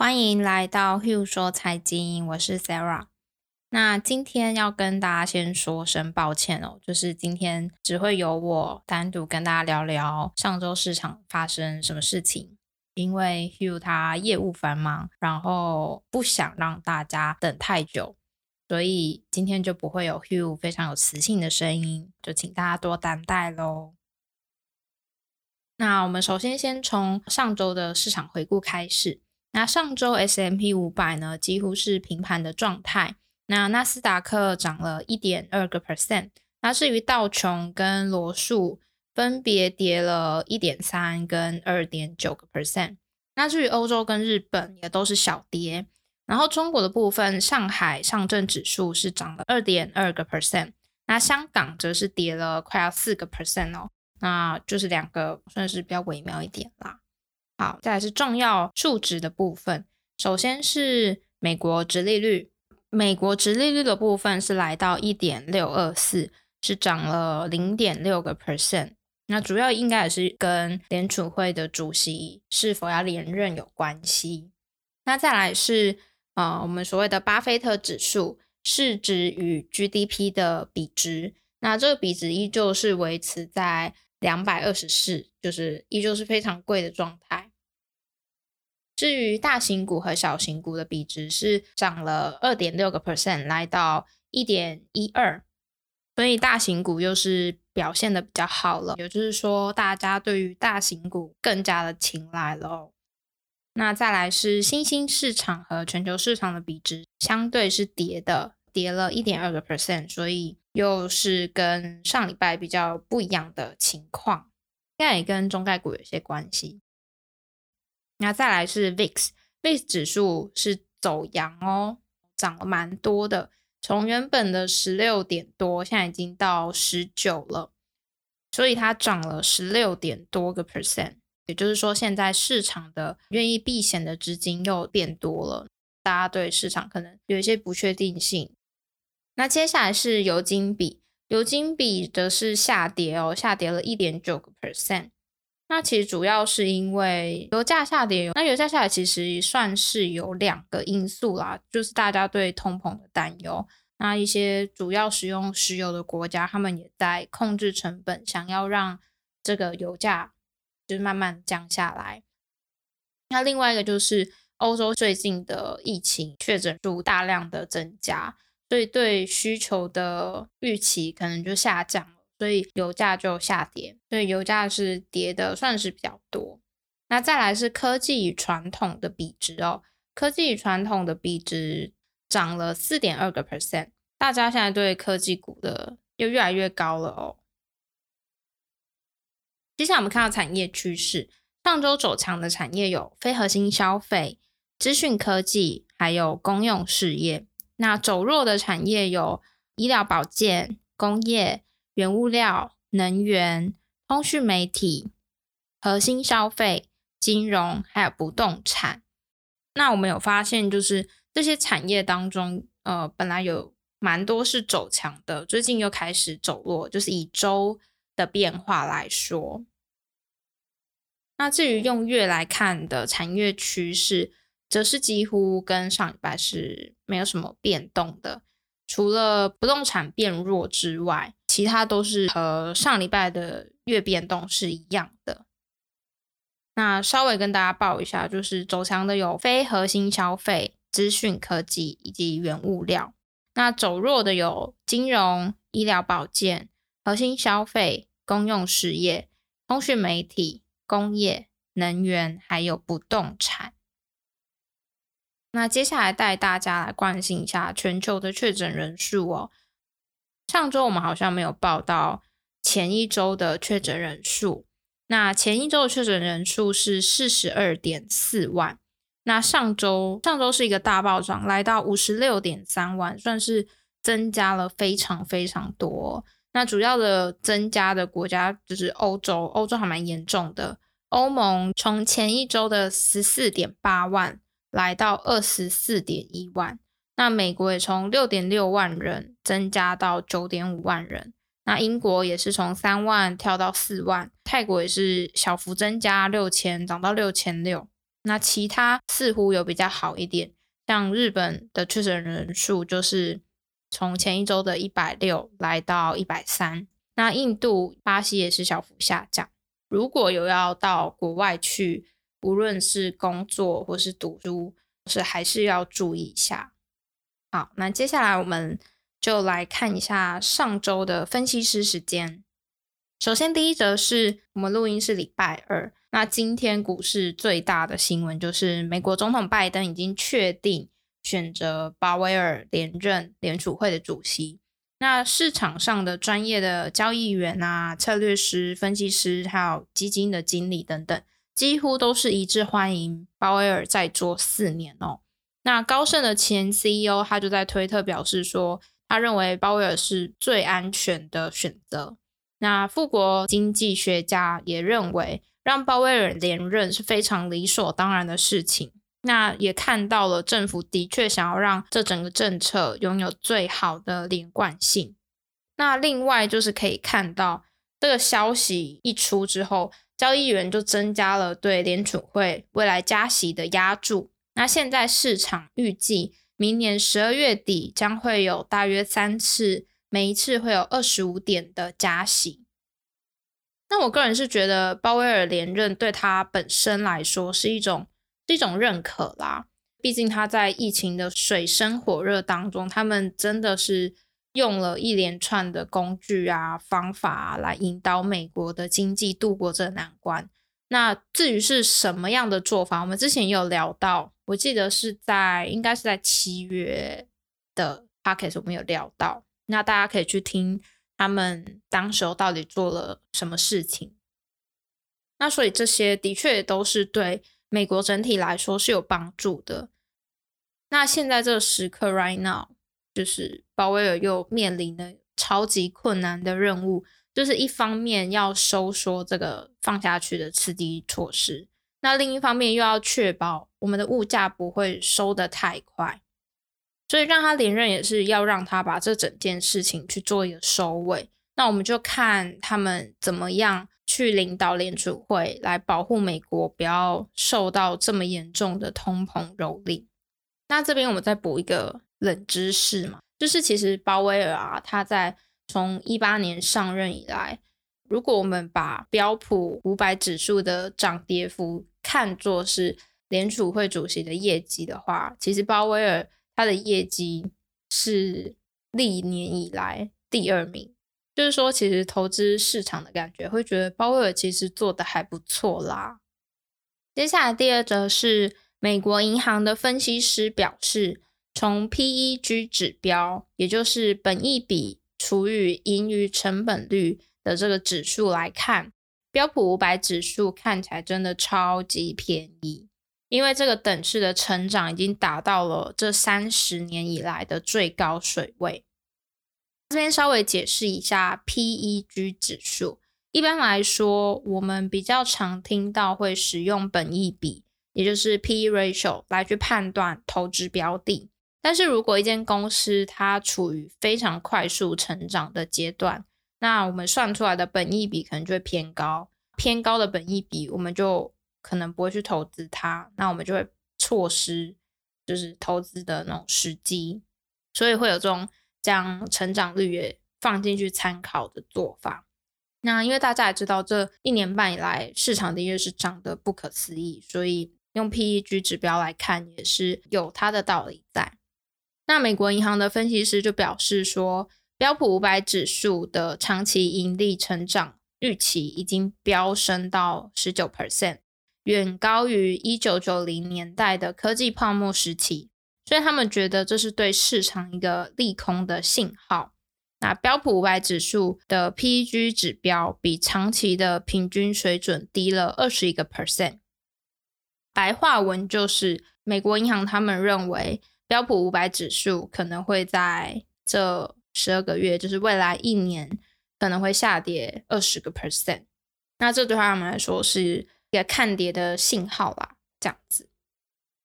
欢迎来到 Hugh 说财经，我是 Sarah。那今天要跟大家先说声抱歉哦，就是今天只会由我单独跟大家聊聊上周市场发生什么事情，因为 Hugh 他业务繁忙，然后不想让大家等太久，所以今天就不会有 Hugh 非常有磁性的声音，就请大家多担待喽。那我们首先先从上周的市场回顾开始。那上周 S M P 五百呢，几乎是平盘的状态。那纳斯达克涨了一点二个 percent，那至于道琼跟罗素分别跌了一点三跟二点九个 percent。那至于欧洲跟日本也都是小跌。然后中国的部分，上海上证指数是涨了二点二个 percent，那香港则是跌了快要四个 percent 哦。那就是两个算是比较微妙一点啦。好，再来是重要数值的部分，首先是美国殖利率。美国殖利率的部分是来到一点六二四，是涨了零点六个 percent。那主要应该也是跟联储会的主席是否要连任有关系。那再来是呃，我们所谓的巴菲特指数，市值与 GDP 的比值。那这个比值依旧是维持在两百二十四，就是依旧是非常贵的状态。至于大型股和小型股的比值是涨了二点六个 percent，来到一点一二，所以大型股又是表现的比较好了，也就是说大家对于大型股更加的青睐喽。那再来是新兴市场和全球市场的比值相对是跌的，跌了一点二个 percent，所以又是跟上礼拜比较不一样的情况，应该也跟中概股有些关系。那再来是 VIX，VIX 指数是走阳哦，涨了蛮多的，从原本的十六点多，现在已经到十九了，所以它涨了十六点多个 percent，也就是说，现在市场的愿意避险的资金又变多了，大家对市场可能有一些不确定性。那接下来是油金比，油金比则是下跌哦，下跌了一点九个 percent。那其实主要是因为油价下跌，那油价下跌其实算是有两个因素啦，就是大家对通膨的担忧。那一些主要使用石油的国家，他们也在控制成本，想要让这个油价就是慢慢降下来。那另外一个就是欧洲最近的疫情确诊数大量的增加，所以对需求的预期可能就下降。所以油价就下跌，所以油价是跌的算是比较多。那再来是科技与传统的比值哦，科技与传统的比值涨了四点二个 percent，大家现在对科技股的又越来越高了哦。接下来我们看到产业趋势，上周走强的产业有非核心消费、资讯科技，还有公用事业。那走弱的产业有医疗保健、工业。原物料、能源、通讯媒体、核心消费、金融，还有不动产。那我们有发现，就是这些产业当中，呃，本来有蛮多是走强的，最近又开始走弱。就是以周的变化来说，那至于用月来看的产业趋势，则是几乎跟上礼拜是没有什么变动的，除了不动产变弱之外。其他都是和上礼拜的月变动是一样的。那稍微跟大家报一下，就是走强的有非核心消费、资讯科技以及原物料。那走弱的有金融、医疗保健、核心消费、公用事业、通讯媒体、工业、能源，还有不动产。那接下来带大家来关心一下全球的确诊人数哦。上周我们好像没有报到前一周的确诊人数，那前一周的确诊人数是四十二点四万，那上周上周是一个大暴涨，来到五十六点三万，算是增加了非常非常多。那主要的增加的国家就是欧洲，欧洲还蛮严重的，欧盟从前一周的十四点八万来到二十四点一万。那美国也从六点六万人增加到九点五万人，那英国也是从三万跳到四万，泰国也是小幅增加六千，涨到六千六。那其他似乎有比较好一点，像日本的确诊人数就是从前一周的一百六来到一百三。那印度、巴西也是小幅下降。如果有要到国外去，无论是工作或是读书，是还是要注意一下。好，那接下来我们就来看一下上周的分析师时间。首先，第一则是我们录音是礼拜二。那今天股市最大的新闻就是，美国总统拜登已经确定选择鲍威尔连任联储会的主席。那市场上的专业的交易员啊、策略师、分析师，还有基金的经理等等，几乎都是一致欢迎鲍威尔再做四年哦。那高盛的前 CEO 他就在推特表示说，他认为鲍威尔是最安全的选择。那富国经济学家也认为，让鲍威尔连任是非常理所当然的事情。那也看到了政府的确想要让这整个政策拥有最好的连贯性。那另外就是可以看到，这个消息一出之后，交易员就增加了对联储会未来加息的压注。那现在市场预计明年十二月底将会有大约三次。每一次会有二十五点的加息，那我个人是觉得鲍威尔连任对他本身来说是一种是一种认可啦。毕竟他在疫情的水深火热当中，他们真的是用了一连串的工具啊、方法啊，来引导美国的经济度过这难关。那至于是什么样的做法，我们之前也有聊到，我记得是在应该是在七月的 podcast 我们有聊到。那大家可以去听他们当时候到底做了什么事情。那所以这些的确都是对美国整体来说是有帮助的。那现在这个时刻，right now，就是鲍威尔又面临了超级困难的任务，就是一方面要收缩这个放下去的刺激措施，那另一方面又要确保我们的物价不会收得太快。所以让他连任也是要让他把这整件事情去做一个收尾。那我们就看他们怎么样去领导联储会，来保护美国不要受到这么严重的通膨蹂躏。那这边我们再补一个冷知识嘛，就是其实鲍威尔啊，他在从一八年上任以来，如果我们把标普五百指数的涨跌幅看作是联储会主席的业绩的话，其实鲍威尔。他的业绩是历年以来第二名，就是说，其实投资市场的感觉会觉得鲍威尔其实做的还不错啦。接下来第二则是美国银行的分析师表示，从 PEG 指标，也就是本益比除以盈余成本率的这个指数来看，标普五百指数看起来真的超级便宜。因为这个等式的成长已经达到了这三十年以来的最高水位。这边稍微解释一下 PEG 指数。一般来说，我们比较常听到会使用本益比，也就是 PE ratio 来去判断投资标的。但是如果一间公司它处于非常快速成长的阶段，那我们算出来的本益比可能就会偏高。偏高的本益比，我们就可能不会去投资它，那我们就会错失就是投资的那种时机，所以会有这种将成长率也放进去参考的做法。那因为大家也知道，这一年半以来市场的确是涨得不可思议，所以用 PEG 指标来看也是有它的道理在。那美国银行的分析师就表示说，标普五百指数的长期盈利成长预期已经飙升到十九 percent。远高于一九九零年代的科技泡沫时期，所以他们觉得这是对市场一个利空的信号。那标普五百指数的 PEG 指标比长期的平均水准低了二十一个 percent。白话文就是，美国银行他们认为标普五百指数可能会在这十二个月，就是未来一年可能会下跌二十个 percent。那这对他们来说是。一个看跌的信号啦，这样子。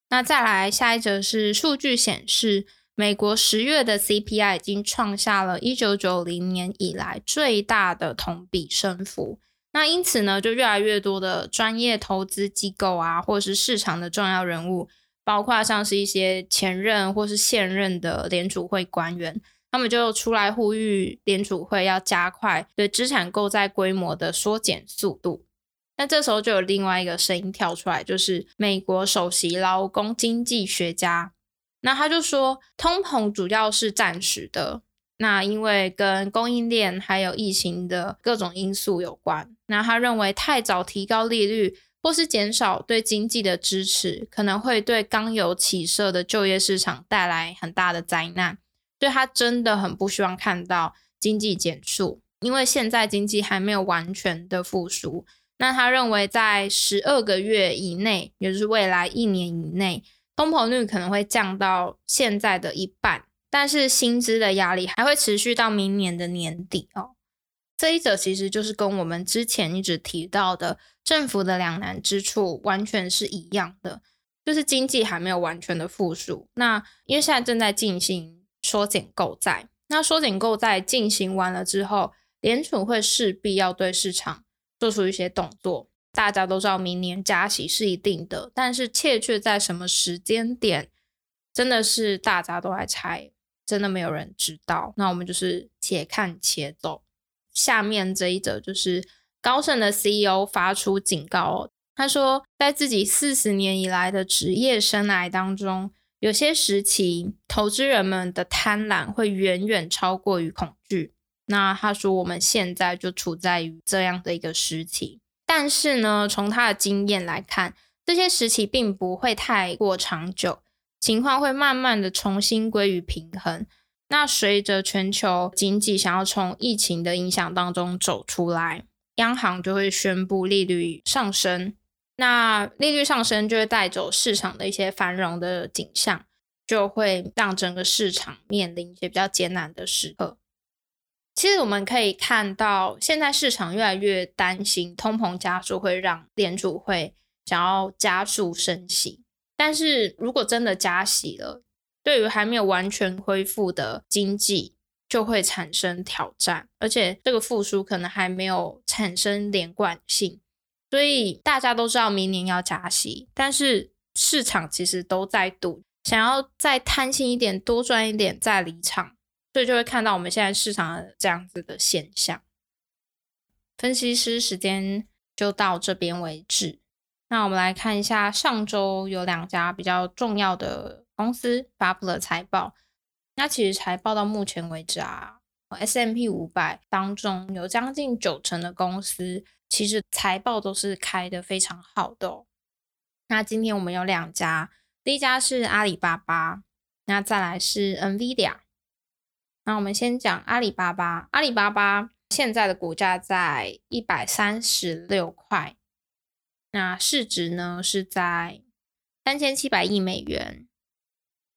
那再来下一则是数据显示，美国十月的 CPI 已经创下了一九九零年以来最大的同比升幅。那因此呢，就越来越多的专业投资机构啊，或者是市场的重要人物，包括像是一些前任或是现任的联储会官员，他们就出来呼吁联储会要加快对资产购债规模的缩减速度。那这时候就有另外一个声音跳出来，就是美国首席劳工经济学家，那他就说，通膨主要是暂时的。那因为跟供应链还有疫情的各种因素有关，那他认为太早提高利率或是减少对经济的支持，可能会对刚有起色的就业市场带来很大的灾难。所以他真的很不希望看到经济减速，因为现在经济还没有完全的复苏。那他认为在十二个月以内，也就是未来一年以内，通膨率可能会降到现在的一半。但是薪资的压力还会持续到明年的年底哦。这一则其实就是跟我们之前一直提到的政府的两难之处完全是一样的，就是经济还没有完全的复苏。那因为现在正在进行缩减购债，那缩减购债进行完了之后，联储会势必要对市场做出一些动作。大家都知道明年加息是一定的，但是确切在什么时间点，真的是大家都在猜。真的没有人知道，那我们就是且看且走。下面这一则就是高盛的 CEO 发出警告，他说，在自己四十年以来的职业生涯当中，有些时期投资人们的贪婪会远远超过于恐惧。那他说，我们现在就处在于这样的一个时期，但是呢，从他的经验来看，这些时期并不会太过长久。情况会慢慢的重新归于平衡。那随着全球经济想要从疫情的影响当中走出来，央行就会宣布利率上升。那利率上升就会带走市场的一些繁荣的景象，就会让整个市场面临一些比较艰难的时刻。其实我们可以看到，现在市场越来越担心通膨加速会让联储会想要加速升息。但是如果真的加息了，对于还没有完全恢复的经济就会产生挑战，而且这个复苏可能还没有产生连贯性，所以大家都知道明年要加息，但是市场其实都在赌，想要再贪心一点，多赚一点再离场，所以就会看到我们现在市场的这样子的现象。分析师时间就到这边为止。那我们来看一下，上周有两家比较重要的公司发布了财报。那其实财报到目前为止啊，S M P 五百当中有将近九成的公司，其实财报都是开的非常好的哦。那今天我们有两家，第一家是阿里巴巴，那再来是 NVIDIA。那我们先讲阿里巴巴，阿里巴巴现在的股价在一百三十六块。那市值呢是在三千七百亿美元。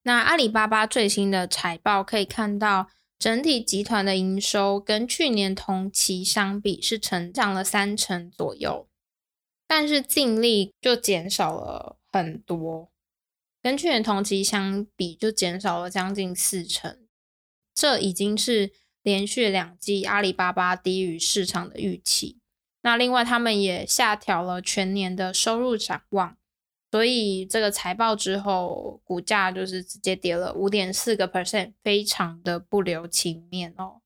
那阿里巴巴最新的财报可以看到，整体集团的营收跟去年同期相比是成长了三成左右，但是净利就减少了很多，跟去年同期相比就减少了将近四成。这已经是连续两季阿里巴巴低于市场的预期。那另外，他们也下调了全年的收入展望，所以这个财报之后，股价就是直接跌了五点四个 percent，非常的不留情面哦。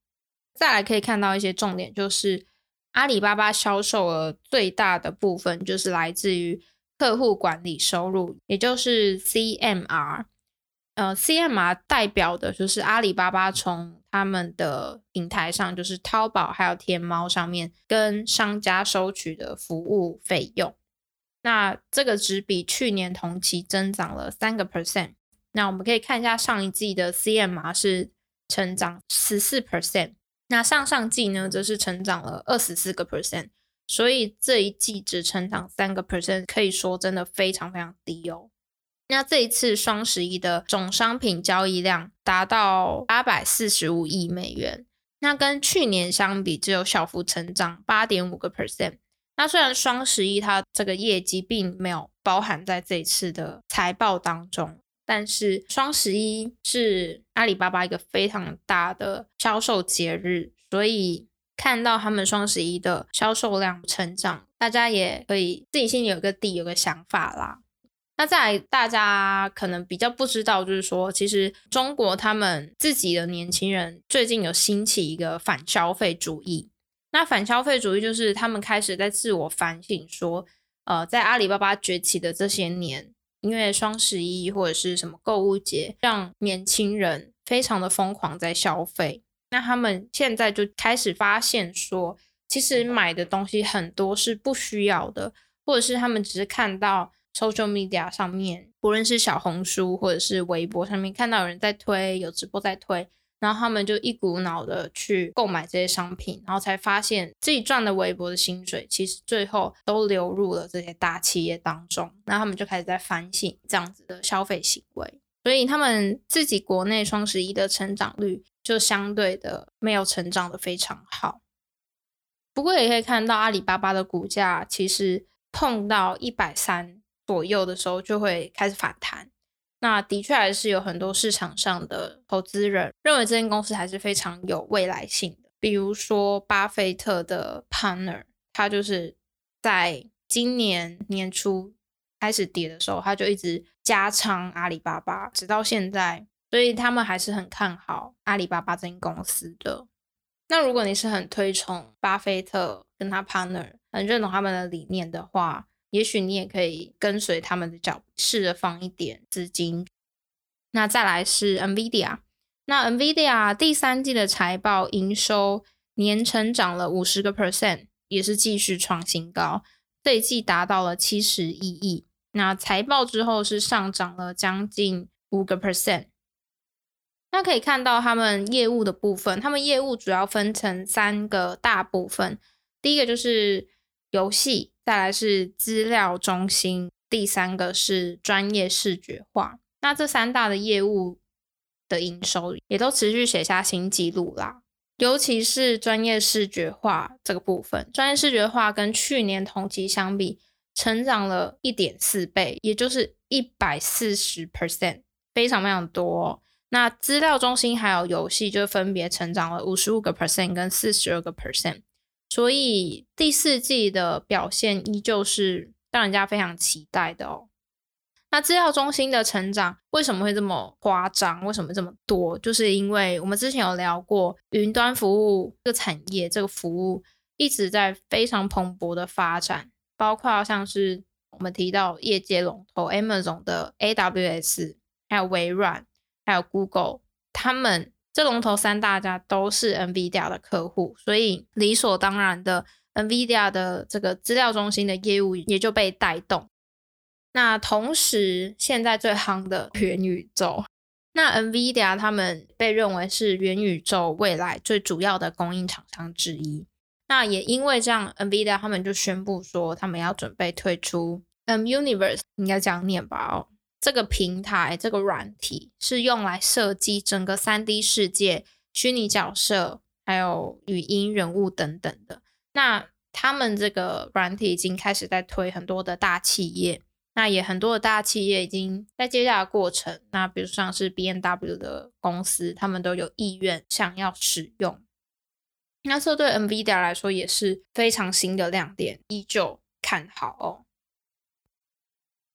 再来可以看到一些重点，就是阿里巴巴销售额最大的部分就是来自于客户管理收入，也就是 CMR。呃，CMR 代表的就是阿里巴巴从他们的平台上，就是淘宝还有天猫上面跟商家收取的服务费用，那这个只比去年同期增长了三个 percent。那我们可以看一下上一季的 CMR 是成长十四 percent，那上上季呢则是成长了二十四个 percent，所以这一季只成长三个 percent，可以说真的非常非常低哦。那这一次双十一的总商品交易量达到八百四十五亿美元，那跟去年相比只有小幅成长八点五个 percent。那虽然双十一它这个业绩并没有包含在这次的财报当中，但是双十一是阿里巴巴一个非常大的销售节日，所以看到他们双十一的销售量成长，大家也可以自己心里有个底，有个想法啦。那再来，大家可能比较不知道，就是说，其实中国他们自己的年轻人最近有兴起一个反消费主义。那反消费主义就是他们开始在自我反省，说，呃，在阿里巴巴崛起的这些年，因为双十一或者是什么购物节，让年轻人非常的疯狂在消费。那他们现在就开始发现说，其实买的东西很多是不需要的，或者是他们只是看到。social media 上面，不论是小红书或者是微博上面，看到有人在推，有直播在推，然后他们就一股脑的去购买这些商品，然后才发现自己赚的微薄的薪水，其实最后都流入了这些大企业当中。那他们就开始在反省这样子的消费行为，所以他们自己国内双十一的成长率就相对的没有成长的非常好。不过也可以看到阿里巴巴的股价其实碰到一百三。左右的时候就会开始反弹，那的确还是有很多市场上的投资人认为这间公司还是非常有未来性的。比如说巴菲特的 partner，他就是在今年年初开始跌的时候，他就一直加仓阿里巴巴，直到现在，所以他们还是很看好阿里巴巴这间公司的。那如果你是很推崇巴菲特跟他 partner，很认同他们的理念的话，也许你也可以跟随他们的脚，试着放一点资金。那再来是 NVIDIA，那 NVIDIA 第三季的财报营收年成长了五十个 percent，也是继续创新高，这一季达到了七十一亿。那财报之后是上涨了将近五个 percent。那可以看到他们业务的部分，他们业务主要分成三个大部分，第一个就是游戏。再来是资料中心，第三个是专业视觉化。那这三大的业务的营收也都持续写下新纪录啦。尤其是专业视觉化这个部分，专业视觉化跟去年同期相比，成长了一点四倍，也就是一百四十 percent，非常非常多。那资料中心还有游戏就分别成长了五十五个 percent 跟四十二个 percent。所以第四季的表现依旧是让人家非常期待的哦。那资料中心的成长为什么会这么夸张？为什么这么多？就是因为我们之前有聊过，云端服务这个产业，这个服务一直在非常蓬勃的发展，包括像是我们提到业界龙头 Amazon 的 AWS，还有微软，还有 Google，他们。这龙头三大家都是 NVIDIA 的客户，所以理所当然的，NVIDIA 的这个资料中心的业务也就被带动。那同时，现在最夯的元宇宙，那 NVIDIA 他们被认为是元宇宙未来最主要的供应厂商之一。那也因为这样，NVIDIA 他们就宣布说，他们要准备推出 Umuniverse，应该这样念吧？哦。这个平台，这个软体是用来设计整个 3D 世界、虚拟角色，还有语音、人物等等的。那他们这个软体已经开始在推很多的大企业，那也很多的大企业已经在接下来的过程。那比如像是 B N W 的公司，他们都有意愿想要使用。那这对 NVIDIA 来说也是非常新的亮点，依旧看好哦。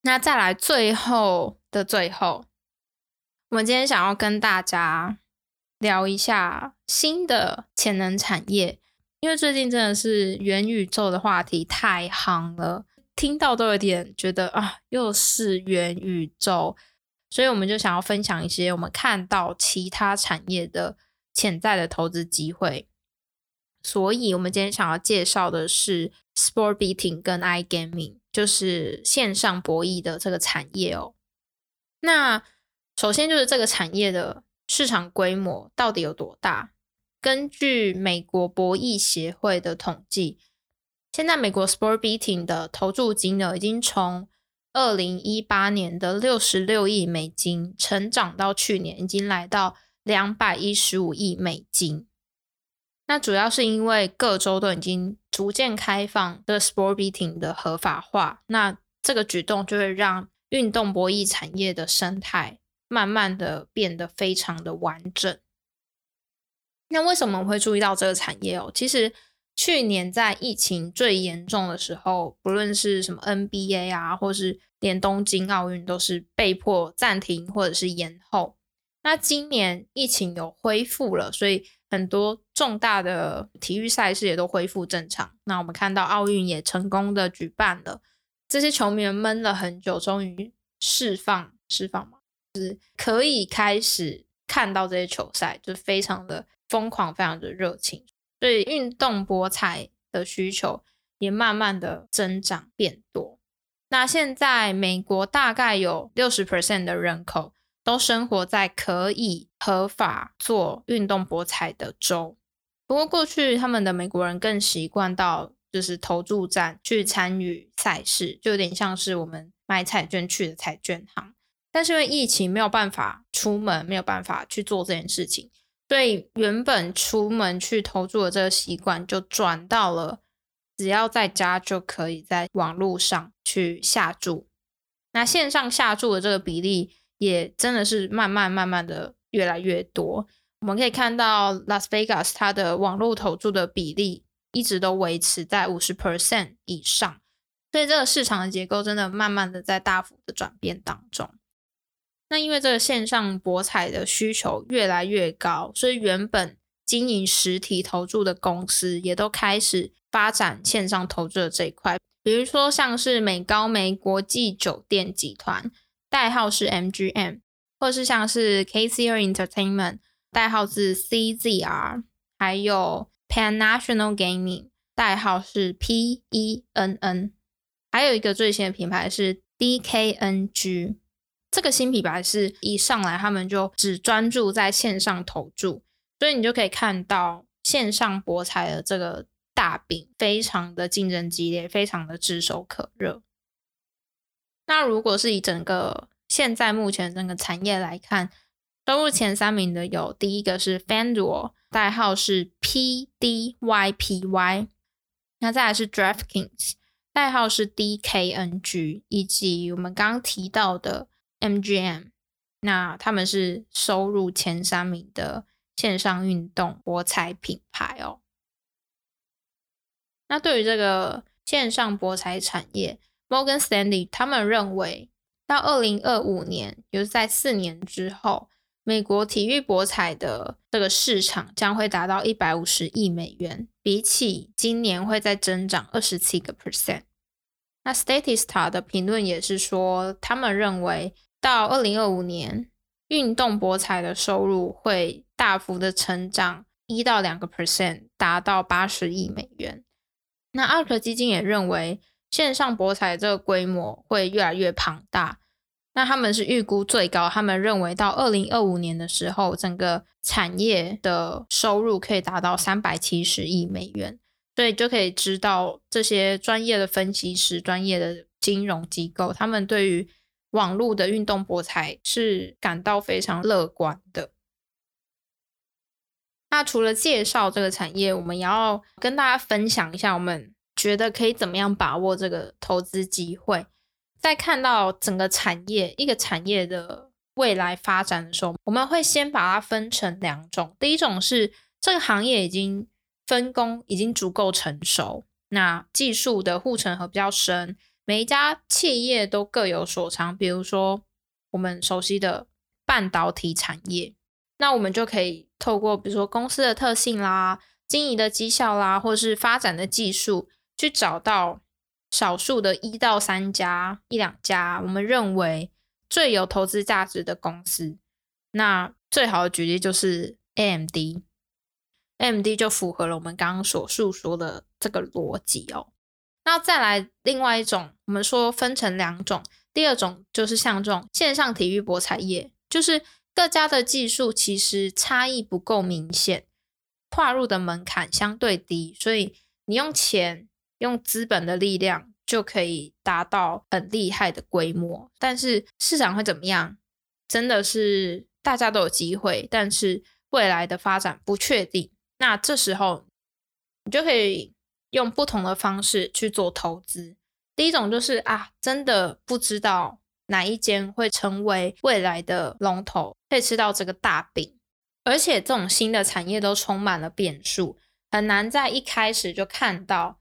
那再来最后的最后，我们今天想要跟大家聊一下新的潜能产业，因为最近真的是元宇宙的话题太夯了，听到都有点觉得啊，又是元宇宙，所以我们就想要分享一些我们看到其他产业的潜在的投资机会。所以，我们今天想要介绍的是 Sport Betting 跟 iGaming。就是线上博弈的这个产业哦。那首先就是这个产业的市场规模到底有多大？根据美国博弈协会的统计，现在美国 Sport Betting 的投注金额已经从二零一八年的六十六亿美金成长到去年已经来到两百一十五亿美金。那主要是因为各州都已经逐渐开放的 sport betting 的合法化，那这个举动就会让运动博弈产业的生态慢慢的变得非常的完整。那为什么我会注意到这个产业哦？其实去年在疫情最严重的时候，不论是什么 NBA 啊，或是连东京奥运，都是被迫暂停或者是延后。那今年疫情有恢复了，所以很多重大的体育赛事也都恢复正常。那我们看到奥运也成功的举办了，这些球迷闷了很久，终于释放释放嘛，就是可以开始看到这些球赛，就非常的疯狂，非常的热情。所以运动博彩的需求也慢慢的增长变多。那现在美国大概有六十 percent 的人口。都生活在可以合法做运动博彩的州。不过过去他们的美国人更习惯到就是投注站去参与赛事，就有点像是我们买彩券去的彩券行。但是因为疫情没有办法出门，没有办法去做这件事情，所以原本出门去投注的这个习惯就转到了只要在家就可以在网络上去下注。那线上下注的这个比例。也真的是慢慢慢慢的越来越多，我们可以看到拉斯维加斯它的网络投注的比例一直都维持在五十 percent 以上，所以这个市场的结构真的慢慢的在大幅的转变当中。那因为这个线上博彩的需求越来越高，所以原本经营实体投注的公司也都开始发展线上投注的这一块，比如说像是美高梅国际酒店集团。代号是 MGM，或是像是 KCR Entertainment，代号是 CZR，还有 Pan National Gaming，代号是 PENN，还有一个最新的品牌是 DKNG。这个新品牌是一上来他们就只专注在线上投注，所以你就可以看到线上博彩的这个大饼非常的竞争激烈，非常的炙手可热。那如果是以整个现在目前整个产业来看，收入前三名的有第一个是 FanDuel，代号是 PDYPY，那再来是 DraftKings，代号是 DKNG，以及我们刚刚提到的 MGM，那他们是收入前三名的线上运动博彩品牌哦。那对于这个线上博彩产业，Morgan Stanley 他们认为，到二零二五年，也就是在四年之后，美国体育博彩的这个市场将会达到一百五十亿美元，比起今年会再增长二十七个 percent。那 Statista 的评论也是说，他们认为到二零二五年，运动博彩的收入会大幅的成长一到两个 percent，达到八十亿美元。那 ARK 基金也认为。线上博彩这个规模会越来越庞大，那他们是预估最高，他们认为到二零二五年的时候，整个产业的收入可以达到三百七十亿美元，所以就可以知道这些专业的分析师、专业的金融机构，他们对于网络的运动博彩是感到非常乐观的。那除了介绍这个产业，我们也要跟大家分享一下我们。觉得可以怎么样把握这个投资机会？在看到整个产业一个产业的未来发展的时候，我们会先把它分成两种。第一种是这个行业已经分工已经足够成熟，那技术的护城河比较深，每一家企业都各有所长。比如说我们熟悉的半导体产业，那我们就可以透过比如说公司的特性啦、经营的绩效啦，或是发展的技术。去找到少数的一到三家、一两家，我们认为最有投资价值的公司。那最好的举例就是 AMD，AMD 就符合了我们刚刚所述说的这个逻辑哦。那再来另外一种，我们说分成两种，第二种就是像这种线上体育博彩业，就是各家的技术其实差异不够明显，跨入的门槛相对低，所以你用钱。用资本的力量就可以达到很厉害的规模，但是市场会怎么样？真的是大家都有机会，但是未来的发展不确定。那这时候你就可以用不同的方式去做投资。第一种就是啊，真的不知道哪一间会成为未来的龙头，可以吃到这个大饼。而且这种新的产业都充满了变数，很难在一开始就看到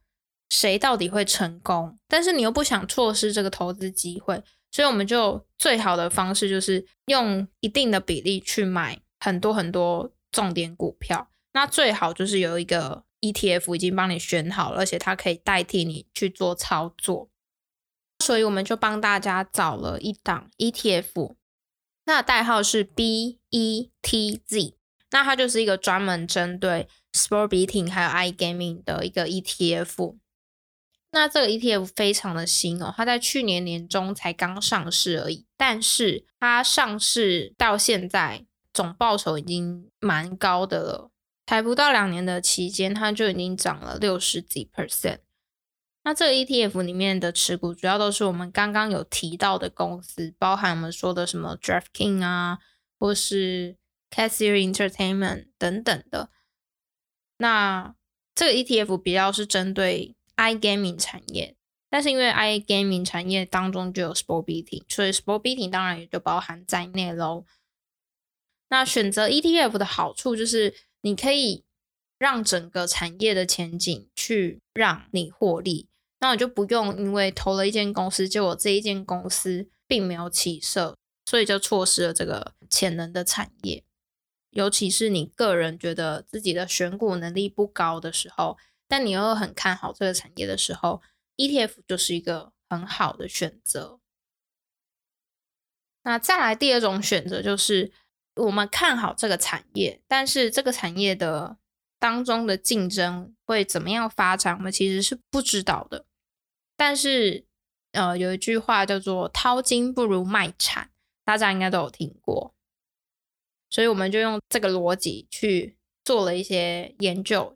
谁到底会成功。但是你又不想错失这个投资机会，所以我们就最好的方式就是用一定的比例去买很多很多重点股票。那最好就是有一个 ETF 已经帮你选好了，而且它可以代替你去做操作。所以我们就帮大家找了一档 ETF，那代号是 BETZ，那它就是一个专门针对 Sport Betting 还有 iGaming 的一个 ETF。那这个 ETF 非常的新哦，它在去年年中才刚上市而已，但是它上市到现在总报酬已经蛮高的了，才不到两年的期间，它就已经涨了六十几 percent。那这个 ETF 里面的持股主要都是我们刚刚有提到的公司，包含我们说的什么 DraftKings 啊，或是 Caesars Entertainment 等等的。那这个 ETF 比较是针对 iGaming 产业，但是因为 iGaming 产业当中就有 Sport Betting，所以 Sport Betting 当然也就包含在内喽。那选择 ETF 的好处就是你可以让整个产业的前景去让你获利。那我就不用因为投了一间公司，结果这一间公司并没有起色，所以就错失了这个潜能的产业。尤其是你个人觉得自己的选股能力不高的时候，但你又很看好这个产业的时候，ETF 就是一个很好的选择。那再来第二种选择就是我们看好这个产业，但是这个产业的。当中的竞争会怎么样发展？我们其实是不知道的。但是，呃，有一句话叫做“淘金不如卖产”，大家应该都有听过。所以，我们就用这个逻辑去做了一些研究，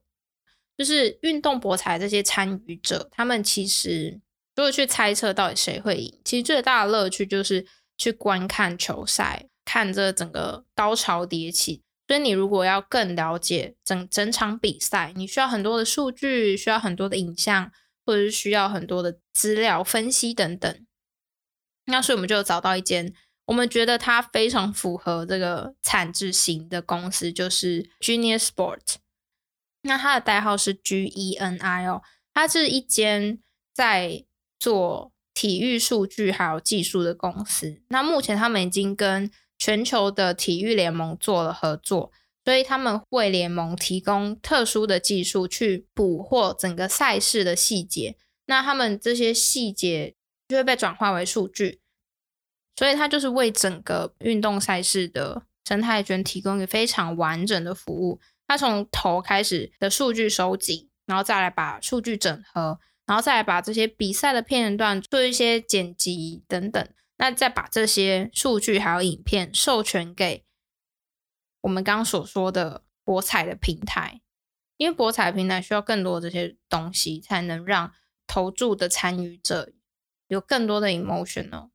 就是运动博彩这些参与者，他们其实如果去猜测到底谁会赢，其实最大的乐趣就是去观看球赛，看这整个高潮迭起。所以你如果要更了解整整场比赛，你需要很多的数据，需要很多的影像，或者是需要很多的资料分析等等。那所以我们就找到一间，我们觉得它非常符合这个产制型的公司，就是 Genius Sport。那它的代号是 GENI 哦，它是一间在做体育数据还有技术的公司。那目前他们已经跟全球的体育联盟做了合作，所以他们为联盟提供特殊的技术去捕获整个赛事的细节。那他们这些细节就会被转化为数据，所以它就是为整个运动赛事的生态圈提供一个非常完整的服务。他从头开始的数据收集，然后再来把数据整合，然后再来把这些比赛的片段做一些剪辑等等。那再把这些数据还有影片授权给我们刚刚所说的博彩的平台，因为博彩平台需要更多的这些东西，才能让投注的参与者有更多的 emotion 哦。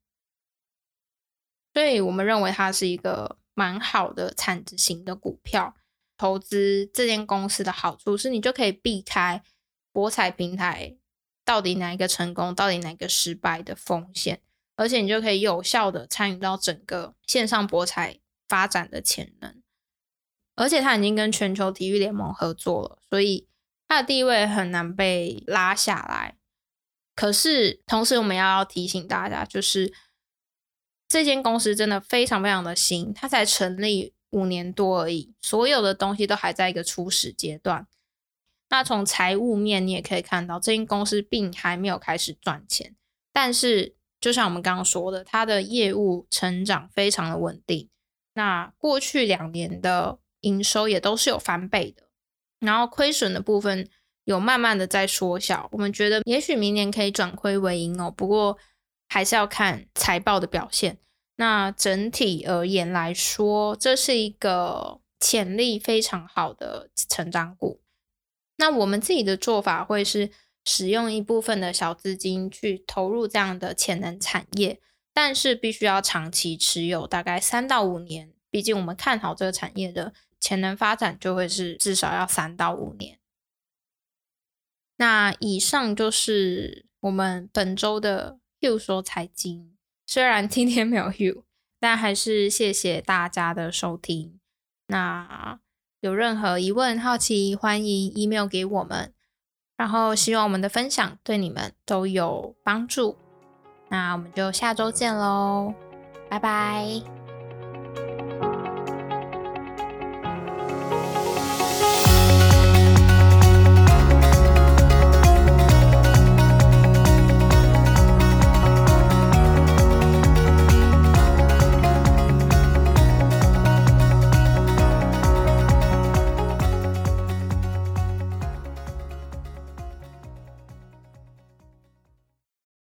所以我们认为它是一个蛮好的产值型的股票。投资这间公司的好处是你就可以避开博彩平台到底哪一个成功，到底哪一个失败的风险。而且你就可以有效的参与到整个线上博彩发展的潜能，而且它已经跟全球体育联盟合作了，所以它的地位很难被拉下来。可是同时我们要提醒大家，就是这间公司真的非常非常的新，它才成立五年多而已，所有的东西都还在一个初始阶段。那从财务面你也可以看到，这间公司并还没有开始赚钱，但是。就像我们刚刚说的，它的业务成长非常的稳定。那过去两年的营收也都是有翻倍的，然后亏损的部分有慢慢的在缩小。我们觉得也许明年可以转亏为盈哦，不过还是要看财报的表现。那整体而言来说，这是一个潜力非常好的成长股。那我们自己的做法会是。使用一部分的小资金去投入这样的潜能产业，但是必须要长期持有，大概三到五年。毕竟我们看好这个产业的潜能发展，就会是至少要三到五年。那以上就是我们本周的 Hugh 说财经。虽然今天没有 Hugh，但还是谢谢大家的收听。那有任何疑问、好奇，欢迎 email 给我们。然后希望我们的分享对你们都有帮助。那我们就下周见喽，拜拜。